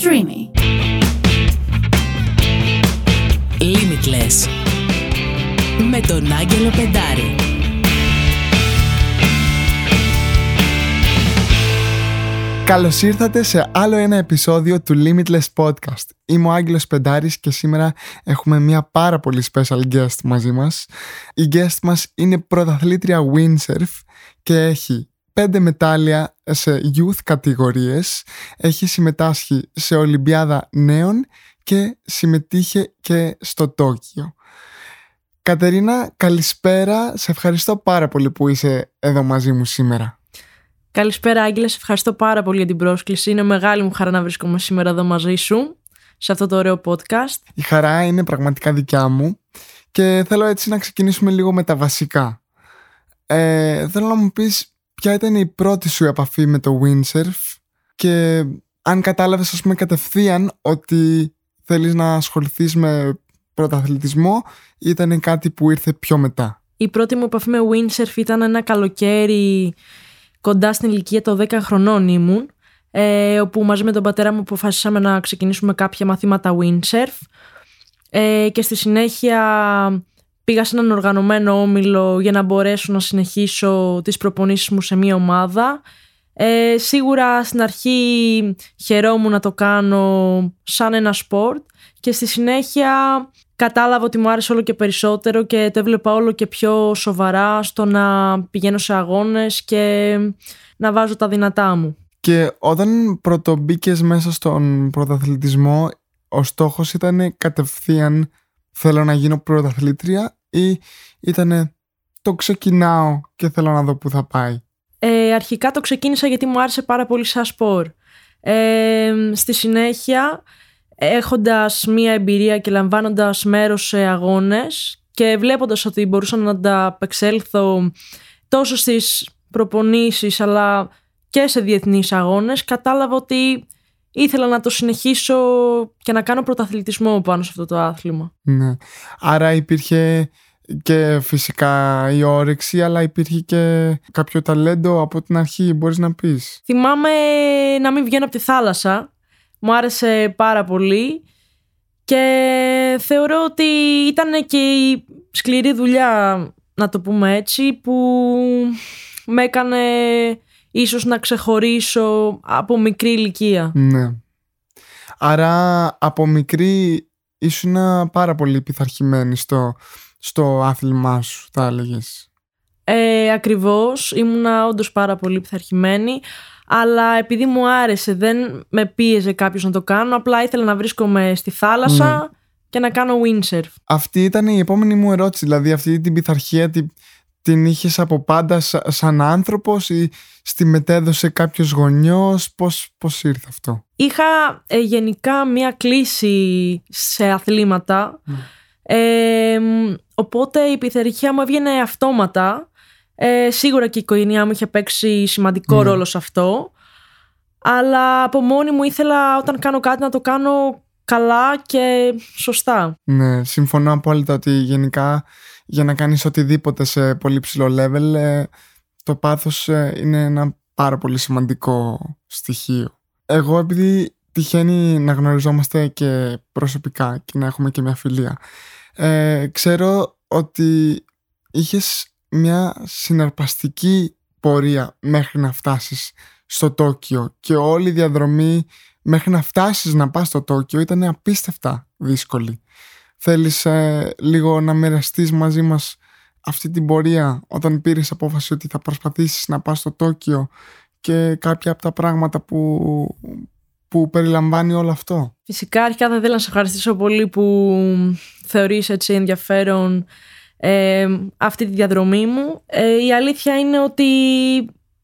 Streamy. Limitless με τον Άγγελο Πεντάρη. Καλώς ήρθατε σε άλλο ένα επεισόδιο του Limitless Podcast. Είμαι ο Άγγελος Πεντάρης και σήμερα έχουμε μια πάρα πολύ special guest μαζί μας. Η guest μας είναι πρωταθλήτρια windsurf και έχει πέντε μετάλλια σε youth κατηγορίες. Έχει συμμετάσχει σε Ολυμπιάδα Νέων και συμμετείχε και στο Τόκιο. Κατερίνα, καλησπέρα. Σε ευχαριστώ πάρα πολύ που είσαι εδώ μαζί μου σήμερα. Καλησπέρα, Άγγελε. Σε ευχαριστώ πάρα πολύ για την πρόσκληση. Είναι μεγάλη μου χαρά να βρίσκομαι σήμερα εδώ μαζί σου, σε αυτό το ωραίο podcast. Η χαρά είναι πραγματικά δικιά μου και θέλω έτσι να ξεκινήσουμε λίγο με τα βασικά. Ε, θέλω να μου πεις ποια ήταν η πρώτη σου επαφή με το windsurf και αν κατάλαβες ας πούμε κατευθείαν ότι θέλεις να ασχοληθείς με πρωταθλητισμό ή ήταν κάτι που ήρθε πιο μετά. Η πρώτη μου επαφή με windsurf ήταν ένα καλοκαίρι κοντά στην ηλικία των 10 χρονών ήμουν ε, όπου μαζί με τον πατέρα μου αποφασίσαμε να ξεκινήσουμε κάποια μαθήματα windsurf ε, και στη συνέχεια πήγα σε έναν οργανωμένο όμιλο για να μπορέσω να συνεχίσω τις προπονήσεις μου σε μία ομάδα. Ε, σίγουρα στην αρχή χαιρόμουν να το κάνω σαν ένα sport και στη συνέχεια κατάλαβα ότι μου άρεσε όλο και περισσότερο και το έβλεπα όλο και πιο σοβαρά στο να πηγαίνω σε αγώνες και να βάζω τα δυνατά μου. Και όταν πρωτομπήκες μέσα στον πρωταθλητισμό, ο στόχος ήταν κατευθείαν θέλω να γίνω πρωταθλήτρια ή ήταν το ξεκινάω και θέλω να δω πού θα πάει. Ε, αρχικά το ξεκίνησα γιατί μου άρεσε πάρα πολύ σαν σπορ. Ε, στη συνέχεια έχοντας μία εμπειρία και λαμβάνοντας μέρος σε αγώνες και βλέποντας ότι μπορούσα να ανταπεξέλθω τόσο στις προπονήσεις αλλά και σε διεθνείς αγώνες κατάλαβα ότι ήθελα να το συνεχίσω και να κάνω πρωταθλητισμό πάνω σε αυτό το άθλημα. Ναι. Άρα υπήρχε και φυσικά η όρεξη αλλά υπήρχε και κάποιο ταλέντο από την αρχή μπορείς να πεις. Θυμάμαι να μην βγαίνω από τη θάλασσα μου άρεσε πάρα πολύ και θεωρώ ότι ήταν και η σκληρή δουλειά, να το πούμε έτσι, που με έκανε ίσως να ξεχωρίσω από μικρή ηλικία. Ναι. Άρα από μικρή ήσουν πάρα πολύ πειθαρχημένη στο, στο άθλημά σου, θα έλεγες. Ε, ακριβώς, ήμουνα όντως πάρα πολύ πειθαρχημένη αλλά επειδή μου άρεσε, δεν με πίεζε κάποιος να το κάνω. Απλά ήθελα να βρίσκομαι στη θάλασσα ναι. και να κάνω windsurf. Αυτή ήταν η επόμενη μου ερώτηση. Δηλαδή, αυτή την πειθαρχία την, την είχες από πάντα σαν άνθρωπος ή στη μετέδωσε κάποιος γονιός, πώς πώς ήρθε αυτό; Είχα ε, γενικά μία κλίση σε αθλήματα. Ναι. Ε, οπότε η πειθαρχία μου έβγαινε αυτόματα ε, σίγουρα και η οικογένειά μου είχε παίξει σημαντικό ναι. ρόλο σε αυτό. Αλλά από μόνη μου ήθελα όταν κάνω κάτι να το κάνω καλά και σωστά. Ναι, συμφωνώ απόλυτα ότι γενικά για να κάνεις οτιδήποτε σε πολύ ψηλό level ε, το πάθος ε, είναι ένα πάρα πολύ σημαντικό στοιχείο. Εγώ επειδή τυχαίνει να γνωριζόμαστε και προσωπικά και να έχουμε και μια φιλία ε, ξέρω ότι είχες μια συναρπαστική πορεία μέχρι να φτάσεις στο Τόκιο και όλη η διαδρομή μέχρι να φτάσεις να πας στο Τόκιο ήταν απίστευτα δύσκολη. Θέλεις ε, λίγο να μοιραστείς μαζί μας αυτή την πορεία όταν πήρες απόφαση ότι θα προσπαθήσεις να πας στο Τόκιο και κάποια από τα πράγματα που, που περιλαμβάνει όλο αυτό; Φυσικά αρχικά θα ήθελα να σε ευχαριστήσω πολύ που θεωρείς έτσι ενδιαφέρον ε, αυτή τη διαδρομή μου. Ε, η αλήθεια είναι ότι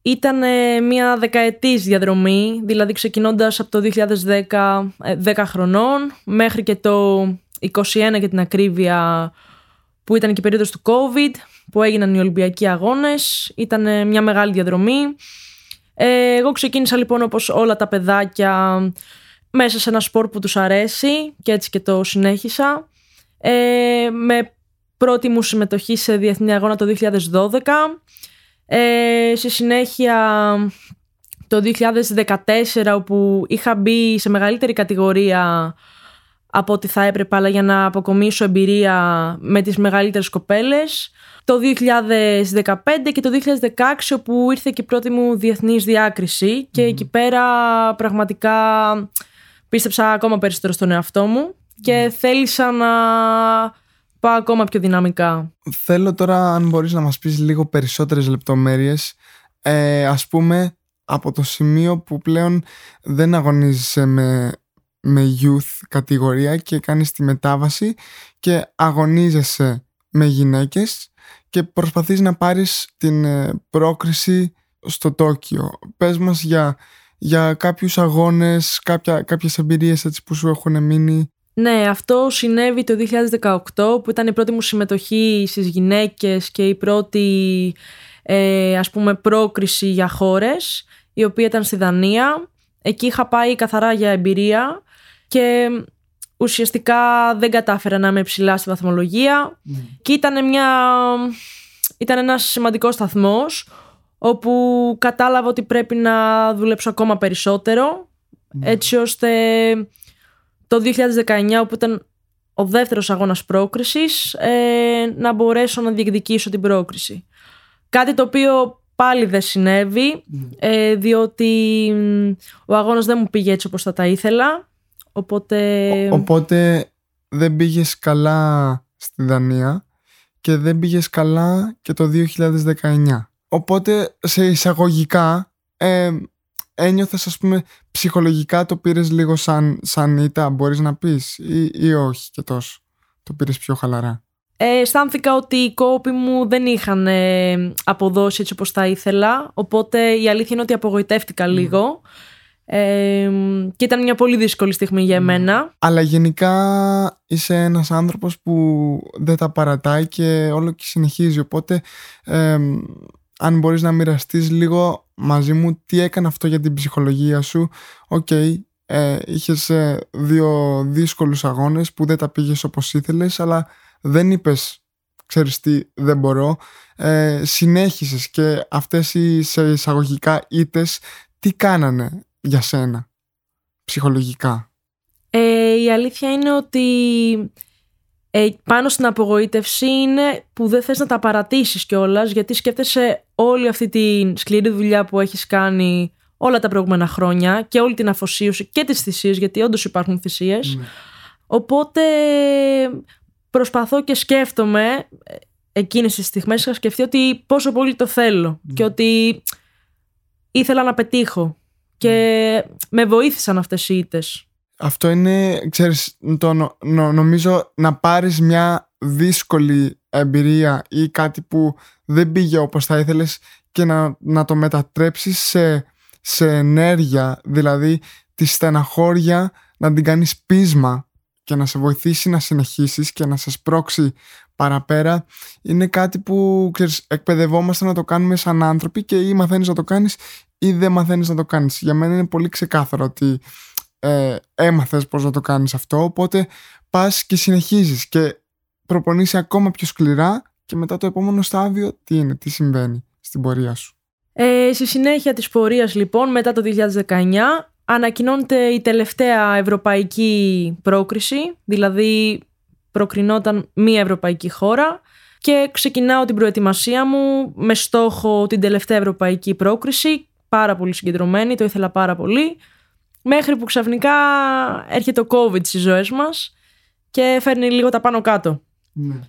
ήταν ε, μια δεκαετής διαδρομή, δηλαδή ξεκινώντας από το 2010, 10 χρονών, μέχρι και το 21 για την ακρίβεια που ήταν και η περίοδος του COVID, που έγιναν οι Ολυμπιακοί Αγώνες. Ήταν μια μεγάλη διαδρομή. εγώ ξεκίνησα λοιπόν όπως όλα τα παιδάκια μέσα σε ένα σπορ που τους αρέσει και έτσι και το συνέχισα. με πρώτη μου συμμετοχή σε διεθνή αγώνα το 2012. Ε, στη συνέχεια το το 2014 όπου είχα μπει σε μεγαλύτερη κατηγορία από ό,τι θα έπρεπε αλλά για να αποκομίσω εμπειρία με τις μεγαλύτερες κοπέλες. Το 2015 και το 2016 όπου ήρθε και η πρώτη μου διεθνής διάκριση και εκεί πέρα πραγματικά πίστεψα ακόμα περισσότερο στον εαυτό μου και θέλησα να πάω ακόμα πιο δυναμικά. Θέλω τώρα αν μπορείς να μας πεις λίγο περισσότερες λεπτομέρειες ε, ας πούμε από το σημείο που πλέον δεν αγωνίζεσαι με, με youth κατηγορία και κάνεις τη μετάβαση και αγωνίζεσαι με γυναίκες και προσπαθείς να πάρεις την ε, πρόκριση στο Τόκιο. Πες μας για, για κάποιους αγώνες, κάποια, κάποιες εμπειρίες έτσι που σου έχουν μείνει. Ναι, αυτό συνέβη το 2018 που ήταν η πρώτη μου συμμετοχή στις γυναίκες και η πρώτη ε, ας πούμε πρόκριση για χώρες η οποία ήταν στη Δανία. Εκεί είχα πάει καθαρά για εμπειρία και ουσιαστικά δεν κατάφερα να είμαι ψηλά στη βαθμολογία και ήταν, μια, ήταν ένας σημαντικός σταθμός όπου κατάλαβα ότι πρέπει να δουλέψω ακόμα περισσότερο έτσι ώστε το 2019 όπου ήταν ο δεύτερος αγώνας πρόκρισης ε, να μπορέσω να διεκδικήσω την πρόκριση. Κάτι το οποίο πάλι δεν συνέβη ε, διότι ο αγώνας δεν μου πήγε έτσι όπως θα τα ήθελα οπότε... οπότε δεν πήγες καλά στη Δανία και δεν πήγες καλά και το 2019 οπότε σε εισαγωγικά ε, ένιωθες ας πούμε ψυχολογικά το πήρες λίγο σαν, σαν ήττα μπορείς να πεις ή, ή όχι και τόσο το πήρες πιο χαλαρά; Ε, αισθάνθηκα ότι οι κόποι μου δεν είχαν ε, αποδώσει έτσι όπως θα ήθελα οπότε η αλήθεια είναι ότι απογοητεύτηκα λίγο ε, και ήταν μια πολύ δύσκολη στιγμή για εμένα. Αλλά γενικά είσαι ένας άνθρωπος που δεν τα παρατάει και όλο και συνεχίζει. Οπότε ε, αν μπορείς να μοιραστείς λίγο μαζί μου τι έκανε αυτό για την ψυχολογία σου Okay, ε, είχες ε, δύο δύσκολους αγώνες που δεν τα πήγες όπως ήθελες αλλά δεν είπες ξέρεις τι δεν μπορώ. Ε, συνέχισες και αυτές οι σε εισαγωγικά ήττες τι κάνανε; Για σένα ψυχολογικά; Ε, η αλήθεια είναι ότι ε, πάνω στην απογοήτευση είναι που δεν θες να τα παρατήσεις κιόλας, γιατί σκέφτεσαι όλη αυτή τη σκληρή δουλειά που έχεις κάνει όλα τα προηγούμενα χρόνια και όλη την αφοσίωση και τις θυσίες γιατί όντως υπάρχουν θυσίες ναι. οπότε προσπαθώ και σκέφτομαι ε, εκείνες τις στιγμές είχα σκεφτεί ότι πόσο πολύ το θέλω ναι. και ότι ήθελα να πετύχω και ναι. με βοήθησαν αυτές οι ήττες. Αυτό είναι, ξέρεις, το, νομίζω να πάρεις μια δύσκολη εμπειρία ή κάτι που δεν πήγε όπως θα ήθελες και να, να το μετατρέψεις σε, σε ενέργεια, δηλαδή τη στεναχώρια να την κάνεις πείσμα και να σε βοηθήσει να συνεχίσεις και να σε σπρώξει παραπέρα είναι κάτι που ξέρεις, εκπαιδευόμαστε να το κάνουμε σαν άνθρωποι και ή μαθαίνεις να το κάνεις ή δεν μαθαίνεις να το κάνεις. Για μένα είναι πολύ ξεκάθαρο ότι ε, έμαθες πώς να το κάνεις αυτό οπότε πας και συνεχίζεις και προπονείσαι ακόμα πιο σκληρά και μετά το επόμενο στάδιο τι είναι, τι συμβαίνει στην πορεία σου. Ε, στη συνέχεια της πορείας λοιπόν μετά το 2019 ανακοινώνεται η τελευταία ευρωπαϊκή πρόκριση, δηλαδή προκρινόταν μία ευρωπαϊκή χώρα και ξεκινάω την προετοιμασία μου με στόχο την τελευταία ευρωπαϊκή πρόκριση, πάρα πολύ συγκεντρωμένη, το ήθελα πάρα πολύ, μέχρι που ξαφνικά έρχεται το COVID στις ζωές μας και φέρνει λίγο τα πάνω κάτω. Ναι.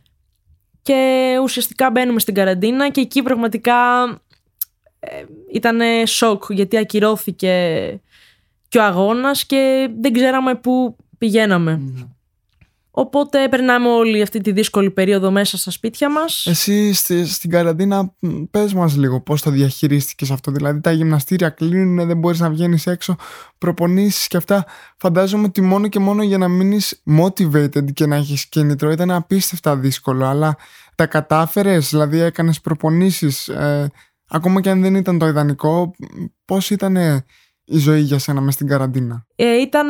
Και ουσιαστικά μπαίνουμε στην καραντίνα και εκεί πραγματικά ε, ήταν σοκ γιατί ακυρώθηκε και ο αγώνας και δεν ξέραμε πού πηγαίναμε. Ναι. Οπότε περνάμε όλη αυτή τη δύσκολη περίοδο μέσα στα σπίτια μας. Εσύ στη, στην καραντίνα πες μας λίγο πώς το διαχειρίστηκες αυτό. Δηλαδή τα γυμναστήρια κλείνουν, δεν μπορείς να βγαίνεις έξω, προπονήσεις και αυτά. Φαντάζομαι ότι μόνο και μόνο για να μείνεις motivated και να έχεις κίνητρο ήταν απίστευτα δύσκολο. Αλλά τα κατάφερες, δηλαδή έκανες προπονήσεις. Ε, ακόμα και αν δεν ήταν το ιδανικό, πώς ήταν η ζωή για σένα μες στην καραντίνα; Ε, ήταν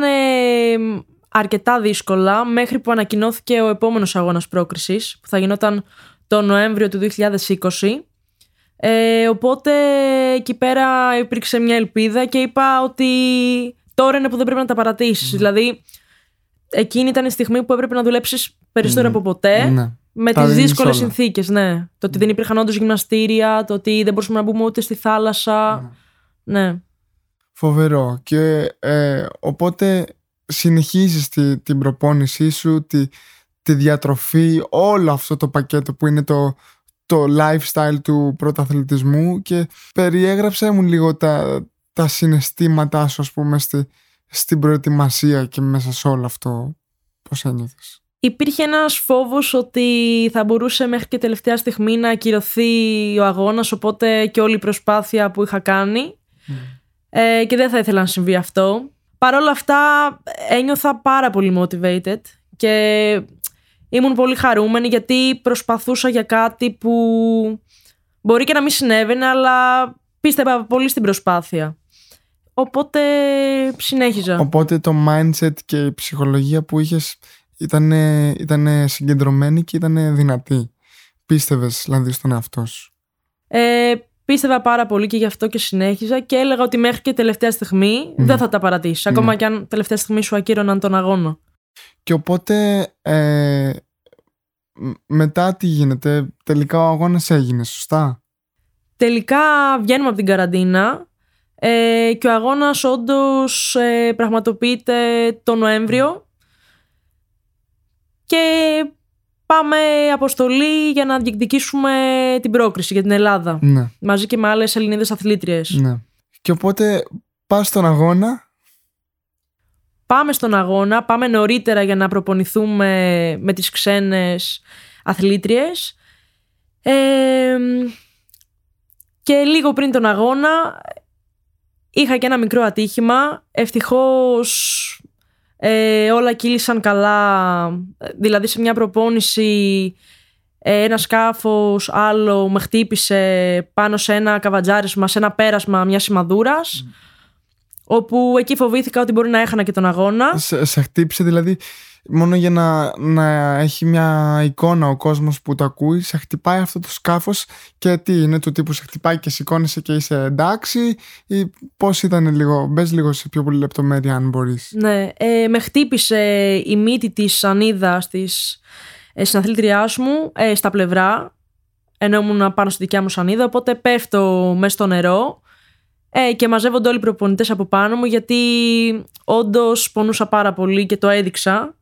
αρκετά δύσκολα μέχρι που ανακοινώθηκε ο επόμενος αγώνας πρόκρισης που θα γινόταν το Νοέμβριο του 2020 Ε, οπότε εκεί πέρα υπήρξε μια ελπίδα και είπα ότι τώρα είναι που δεν πρέπει να τα παρατήσεις. Δηλαδή, εκείνη ήταν η στιγμή που έπρεπε να δουλέψεις περισσότερο από ποτέ. Ναι. Με Τα τις δίνεις δύσκολες όλα. συνθήκες, ναι. Το ότι δεν υπήρχαν όντως γυμναστήρια, το ότι δεν μπορούσαμε να μπούμε ούτε στη θάλασσα. Ναι. Φοβερό. Και ε, οπότε συνεχίζεις τη, την προπόνησή σου, τη, τη διατροφή, όλο αυτό το πακέτο που είναι το, το lifestyle του πρωταθλητισμού και περιέγραψέ μου λίγο τα, τα συναισθήματά σου ας πούμε στη, στην προετοιμασία και μέσα σε όλο αυτό πώς ένιωθες; Υπήρχε ένας φόβος ότι θα μπορούσε μέχρι και τελευταία στιγμή να ακυρωθεί ο αγώνας, οπότε και όλη η προσπάθεια που είχα κάνει. Ε, και δεν θα ήθελα να συμβεί αυτό. Παρ' όλα αυτά ένιωθα πάρα πολύ motivated και ήμουν πολύ χαρούμενη γιατί προσπαθούσα για κάτι που μπορεί και να μην συνέβαινε αλλά πίστευα πολύ στην προσπάθεια. Οπότε συνέχιζα. Οπότε το mindset και η ψυχολογία που είχες ήταν, ήταν συγκεντρωμένη και ήταν δυνατή. Πίστευες δηλαδή στον εαυτό σου; Ε, πίστευα πάρα πολύ και γι' αυτό και συνέχιζα και έλεγα ότι μέχρι και τελευταία στιγμή δεν θα τα παρατήσει. Ακόμα και αν τελευταία στιγμή σου ακύρωναν τον αγώνα. Και οπότε ε, μ- μετά τι γίνεται, τελικά ο αγώνας έγινε, σωστά; Τελικά βγαίνουμε από την καραντίνα ε, και ο αγώνας όντως ε, πραγματοποιείται το Νοέμβριο και πάμε αποστολή για να διεκδικήσουμε την πρόκριση για την Ελλάδα Ναι, μαζί και με άλλες Ελληνίδες αθλήτριες. ναι. Και οπότε πας στον αγώνα, Πάμε στον αγώνα, πάμε νωρίτερα για να προπονηθούμε με τις ξένες αθλήτριες Ε, και λίγο πριν τον αγώνα είχα και ένα μικρό ατύχημα. Ευτυχώς ε, όλα κύλησαν καλά. Δηλαδή σε μια προπόνηση ε, ένα σκάφος άλλο με χτύπησε πάνω σε ένα καβατζάρισμα, σε ένα πέρασμα μιας σημαδούρας όπου εκεί φοβήθηκα ότι μπορεί να έχανα και τον αγώνα. σε, σε χτύπησε δηλαδή μόνο για να, να έχει μια εικόνα ο κόσμος που το ακούει, σε χτυπάει αυτό το σκάφος και τι είναι του τύπου σε χτυπάει και σηκώνεσαι και είσαι εντάξει ή πώς ήταν λίγο, μπες λίγο σε πιο πολύ λεπτομέρεια αν μπορείς. Ναι, ε, με χτύπησε η μύτη της σανίδας της ε, συναθλήτριάς μου ε, στα πλευρά ενώ ήμουν πάνω στη δικιά μου σανίδα οπότε πέφτω μέσα στο νερό ε, και μαζεύονται όλοι οι προπονητές από πάνω μου γιατί όντως πονούσα πάρα πολύ και το έδειξα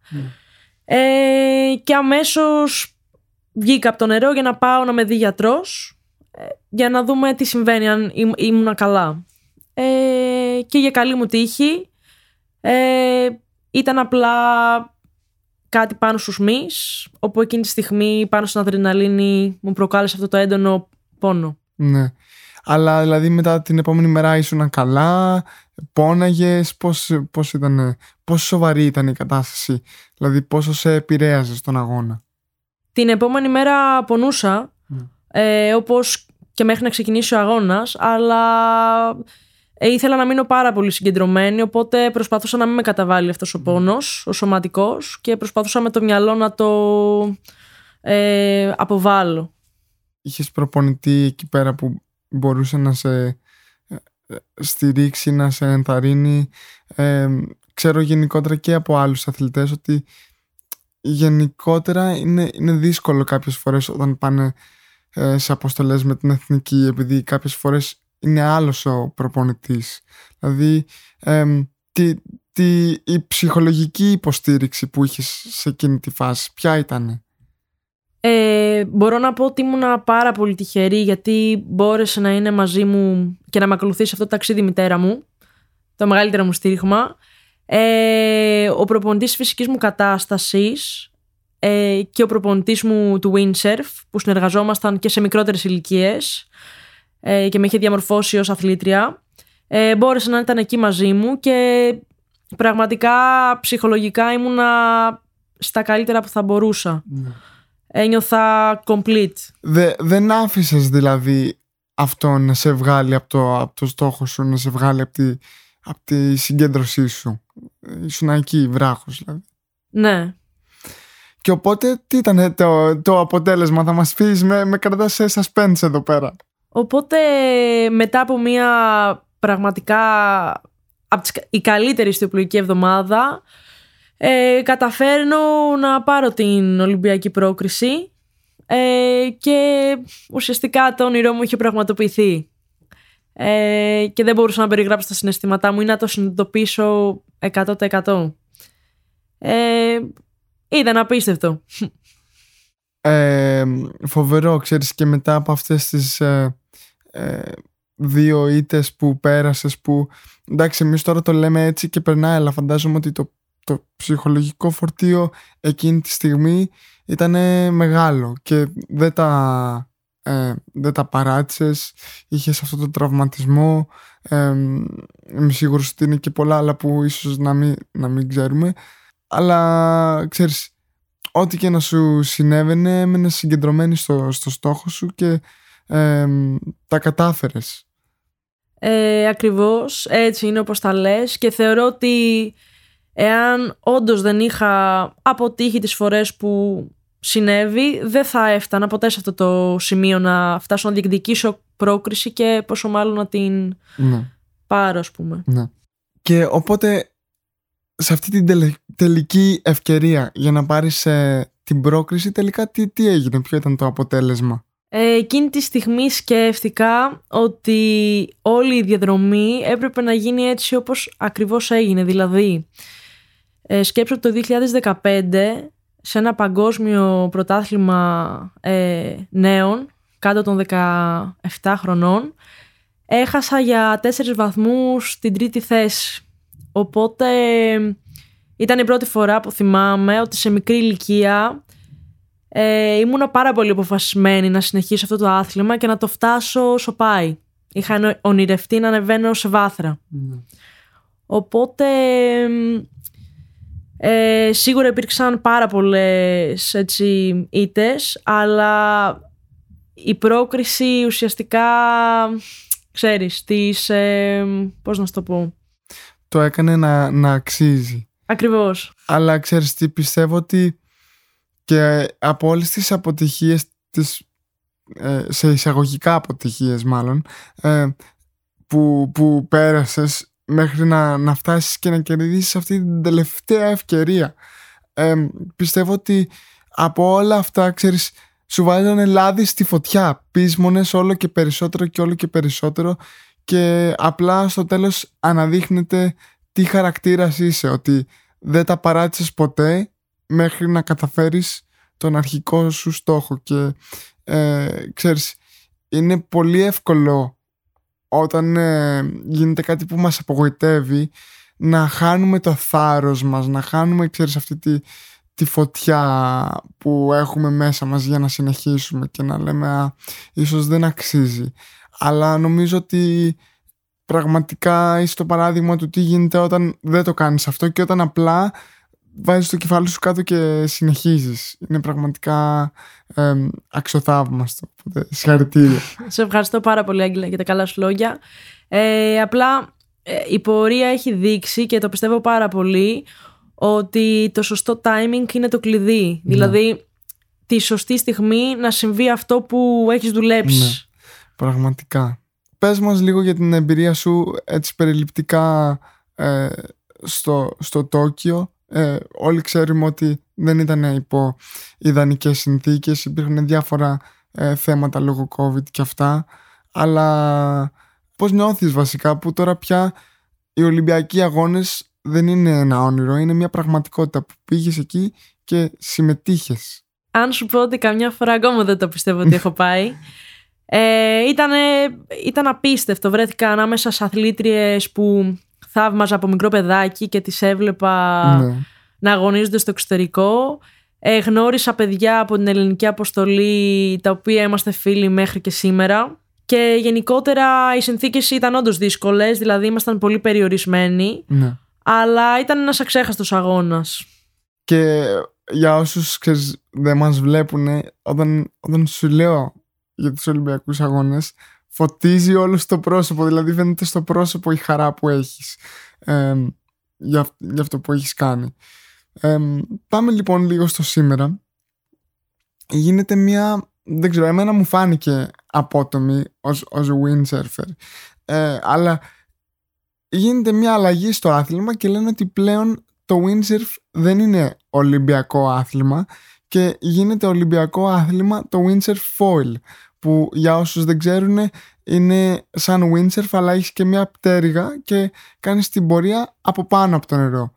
ε, και αμέσως βγήκα από το νερό για να πάω να με δει γιατρός ε, για να δούμε τι συμβαίνει αν ήμ- ήμουνα καλά ε, και για καλή μου τύχη ε, ήταν απλά κάτι πάνω στους μυς όπου εκείνη τη στιγμή πάνω στην αδρεναλίνη μου προκάλεσε αυτό το έντονο πόνο. Ναι. Αλλά δηλαδή μετά την επόμενη μέρα ήσουν καλά, πόναγες, πώς, πώς ήταν, πόσο σοβαρή ήταν η κατάσταση, δηλαδή πόσο σε επηρέαζε στον αγώνα. Την επόμενη μέρα πονούσα ε, όπως και μέχρι να ξεκινήσει ο αγώνας αλλά ε, ήθελα να μείνω πάρα πολύ συγκεντρωμένη οπότε προσπαθούσα να μην με καταβάλει αυτός ο πόνος, ο σωματικός και προσπαθούσα με το μυαλό να το ε, αποβάλω. Είχες προπονητή εκεί πέρα που μπορούσε να σε ε, ε, στηρίξει, να σε ενθαρρύνει. Ε, ξέρω γενικότερα και από άλλους αθλητές ότι γενικότερα είναι, είναι δύσκολο κάποιες φορές όταν πάνε ε, σε αποστολές με την εθνική επειδή κάποιες φορές είναι άλλος ο προπονητής. Δηλαδή εμ, τι, τι, η ψυχολογική υποστήριξη που είχες σε εκείνη τη φάση, ποια ήταν. Ε, μπορώ να πω ότι ήμουνα πάρα πολύ τυχερή γιατί μπόρεσε να είναι μαζί μου και να με ακολουθήσει αυτό το ταξίδι η μητέρα μου. Το μεγαλύτερο μου στήριγμα. Ε, ο προπονητής φυσικής μου κατάστασης ε, και ο προπονητής μου του windsurf που συνεργαζόμασταν και σε μικρότερες ηλικίες ε, και με είχε διαμορφώσει ως αθλήτρια ε, μπόρεσε να ήταν εκεί μαζί μου και πραγματικά ψυχολογικά ήμουνα στα καλύτερα που θα μπορούσα. Ένιωθα complete. Δε, δεν άφησες δηλαδή αυτό να σε βγάλει από το, από το στόχο σου, να σε βγάλει από τη, από τη συγκέντρωσή σου. Ήσουν εκεί, βράχος δηλαδή. Ναι. Και οπότε τι ήταν το, το αποτέλεσμα, θα μας πεις, με, με κρατάς σε suspense εδώ πέρα. Οπότε μετά από μια πραγματικά από η καλύτερη ιστιοπλοϊκή εβδομάδα ε, καταφέρνω να πάρω την Ολυμπιακή πρόκριση ε, και ουσιαστικά το όνειρό μου είχε πραγματοποιηθεί. Ε, και δεν μπορούσα να περιγράψω τα συναισθήματά μου ή να το συνειδητοποιήσω 100%. Ε, ήταν απίστευτο. Ε, φοβερό, ξέρεις, και μετά από αυτές τις ε, ε, δύο ήττες που πέρασες που εντάξει εμείς τώρα το λέμε έτσι και περνάει αλλά φαντάζομαι ότι το, το ψυχολογικό φορτίο εκείνη τη στιγμή ήταν μεγάλο και δεν τα, ε, δεν τα παράτησες είχες αυτό το τραυματισμό ε, είμαι σίγουρος ότι είναι και πολλά άλλα που ίσως να μην, να μην ξέρουμε αλλά ξέρεις ό,τι και να σου συνέβαινε έμενε συγκεντρωμένη στο, στο στόχο σου και τα κατάφερες. Ε, ακριβώς, έτσι είναι όπως τα λες και θεωρώ ότι εάν όντως δεν είχα αποτύχει τις φορές που συνέβη δεν θα έφτανα ποτέ σε αυτό το σημείο να φτάσω να διεκδικήσω πρόκριση και πόσο μάλλον να την ναι. πάρω ας πούμε. Ναι. Και οπότε σε αυτή την τελική ευκαιρία για να πάρεις ε, την πρόκριση τελικά τι, τι έγινε, ποιο ήταν το αποτέλεσμα; Ε, εκείνη τη στιγμή σκέφτηκα ότι όλη η διαδρομή έπρεπε να γίνει έτσι όπως ακριβώς έγινε. Δηλαδή, ε, σκέψω το 2015 σε ένα παγκόσμιο πρωτάθλημα ε, νέων κάτω των 17 χρονών έχασα για τέσσερις βαθμούς την τρίτη θέση. Οπότε ήταν η πρώτη φορά που θυμάμαι ότι σε μικρή ηλικία ε, ήμουνα πάρα πολύ αποφασισμένη να συνεχίσω αυτό το άθλημα και να το φτάσω όσο πάει. Είχα ονειρευτεί να ανεβαίνω σε βάθρα. Ναι. Οπότε ε, σίγουρα υπήρξαν πάρα πολλές έτσι ήτες, αλλά η πρόκριση ουσιαστικά, ξέρεις, της, ε, πώς να σου το πω. Το έκανε να, να αξίζει. Ακριβώς. Αλλά ξέρεις τι, πιστεύω ότι και από όλες τις αποτυχίες τις, ε, σε εισαγωγικά αποτυχίες μάλλον ε, που, που πέρασες μέχρι να, να φτάσεις και να κερδίσεις αυτή την τελευταία ευκαιρία. Ε, πιστεύω ότι από όλα αυτά ξέρεις σου βάζανε λάδι στη φωτιά. Πείσμονες όλο και περισσότερο και όλο και περισσότερο και απλά στο τέλος αναδείχνεται τι χαρακτήρας είσαι ότι δεν τα παράτησες ποτέ μέχρι να καταφέρεις τον αρχικό σου στόχο. Και ε, ξέρεις είναι πολύ εύκολο όταν ε, γίνεται κάτι που μας απογοητεύει να χάνουμε το θάρρος μας, να χάνουμε ξέρεις αυτή τη, τη φωτιά που έχουμε μέσα μας για να συνεχίσουμε και να λέμε α, ίσως δεν αξίζει αλλά νομίζω ότι πραγματικά είσαι το παράδειγμα του τι γίνεται όταν δεν το κάνεις αυτό και όταν απλά βάζεις το κεφάλι σου κάτω και συνεχίζεις. Είναι πραγματικά ε, αξιοθαύμαστο. Συγχαρητήρια. Σε ευχαριστώ πάρα πολύ Άγγελα για τα καλά σου λόγια. Ε, απλά ε, η πορεία έχει δείξει και το πιστεύω πάρα πολύ ότι το σωστό timing είναι το κλειδί. Ναι. Δηλαδή τη σωστή στιγμή να συμβεί αυτό που έχεις δουλέψει. Ναι, πραγματικά. Πες μας λίγο για την εμπειρία σου έτσι περιληπτικά ε, στο, στο Τόκιο ε, όλοι ξέρουμε ότι δεν ήταν υπό ιδανικές συνθήκες, υπήρχαν διάφορα ε, θέματα λόγω COVID και αυτά, αλλά πώς νιώθεις βασικά που τώρα πια οι Ολυμπιακοί αγώνες δεν είναι ένα όνειρο, είναι μια πραγματικότητα που πήγες εκεί και συμμετείχες. Αν σου πω ότι καμιά φορά ακόμα δεν το πιστεύω ότι έχω πάει. Ε, ήταν απίστευτο. Βρέθηκα ανάμεσα σε αθλήτριες που θαύμαζα από μικρό παιδάκι και τις έβλεπα ναι. να αγωνίζονται στο εξωτερικό. Ε, γνώρισα παιδιά από την ελληνική αποστολή τα οποία είμαστε φίλοι μέχρι και σήμερα. Και γενικότερα οι συνθήκες ήταν όντως δύσκολες, δηλαδή ήμασταν πολύ περιορισμένοι. Ναι. Αλλά ήταν ένας αξέχαστος αγώνας. Και για όσους ξέρεις, δεν μας βλέπουν, όταν, όταν σου λέω για τους Ολυμπιακούς Αγώνες, φωτίζει όλο στο πρόσωπο, δηλαδή φαίνεται στο πρόσωπο η χαρά που έχεις ε, για, για αυτό που έχεις κάνει. πάμε λοιπόν λίγο στο σήμερα. Γίνεται μια, δεν ξέρω, εμένα μου φάνηκε απότομη ως, ως windsurfer. Ε, αλλά γίνεται μια αλλαγή στο άθλημα και λένε ότι πλέον το windsurf δεν είναι ολυμπιακό άθλημα και γίνεται ολυμπιακό άθλημα το windsurf foil που για όσους δεν ξέρουν είναι σαν windsurf αλλά έχεις και μια πτέρυγα και κάνεις την πορεία από πάνω από το νερό.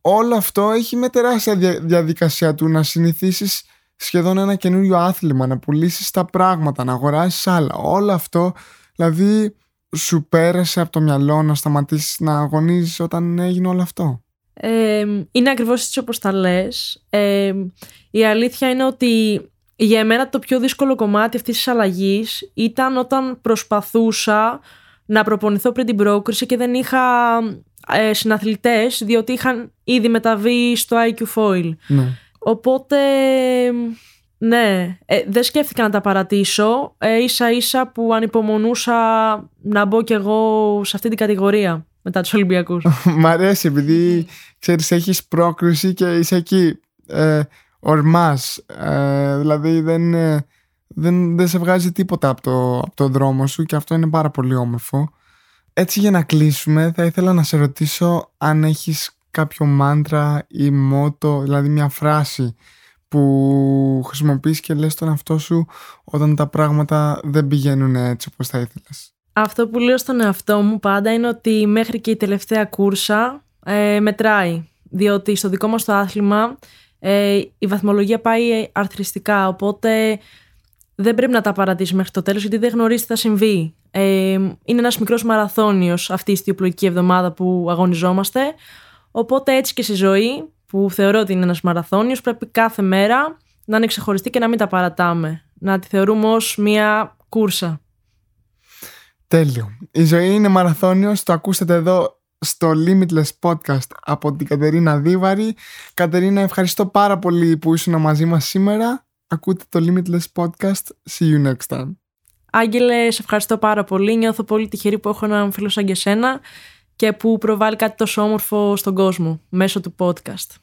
Όλο αυτό έχει με τεράστια διαδικασία του να συνηθίσεις σχεδόν ένα καινούριο άθλημα, να πουλήσεις τα πράγματα, να αγοράσεις άλλα. Όλο αυτό, δηλαδή, σου πέρασε από το μυαλό να σταματήσεις να αγωνίζεις όταν έγινε όλο αυτό; Ε, είναι ακριβώς έτσι όπως τα λες. Ε, η αλήθεια είναι ότι για μένα το πιο δύσκολο κομμάτι αυτής της αλλαγής ήταν όταν προσπαθούσα να προπονηθώ πριν την πρόκριση και δεν είχα ε, συναθλητές διότι είχαν ήδη μεταβεί στο IQ Foil. Ναι. Οπότε, ναι, ε, δεν σκέφτηκα να τα παρατήσω. Ε, ίσα ίσα που ανυπομονούσα να μπω κι εγώ σε αυτή την κατηγορία μετά τους Ολυμπιακούς. Μ' αρέσει επειδή, ξέρεις, έχεις πρόκριση και είσαι εκεί ε, ορμάς. Ε, δηλαδή δεν, ε, δεν, δεν σε βγάζει τίποτα από το, από το δρόμο σου και αυτό είναι πάρα πολύ όμορφο. Έτσι για να κλείσουμε θα ήθελα να σε ρωτήσω αν έχεις κάποιο μάντρα ή μότο, δηλαδή μια φράση που χρησιμοποιείς και λες τον εαυτό σου όταν τα πράγματα δεν πηγαίνουν έτσι όπως θα ήθελες. Αυτό που λέω στον εαυτό μου πάντα είναι ότι μέχρι και η τελευταία κούρσα ε, μετράει. Διότι στο δικό μας το άθλημα ε, η βαθμολογία πάει αρθριστικά, οπότε δεν πρέπει να τα παρατήσει μέχρι το τέλος γιατί δεν γνωρίζει τι θα συμβεί. Ε, είναι ένας μικρός μαραθώνιος αυτή η στιοπλοϊκή εβδομάδα που αγωνιζόμαστε, Οπότε έτσι και στη ζωή, που θεωρώ ότι είναι ένας μαραθώνιος, πρέπει κάθε μέρα να είναι ξεχωριστή και να μην τα παρατάμε. Να τη θεωρούμε ως μια κούρσα. Τέλειο. Η ζωή είναι μαραθώνιος, το ακούσατε εδώ στο Limitless Podcast από την Κατερίνα Δίβαρη. Κατερίνα, ευχαριστώ πάρα πολύ που ήσουν μαζί μας σήμερα. Ακούτε το Limitless Podcast. See you next time. Άγγελε, σε ευχαριστώ πάρα πολύ. Νιώθω πολύ τυχερή που έχω έναν φίλο σαν και σένα και που προβάλλει κάτι τόσο όμορφο στον κόσμο μέσω του podcast.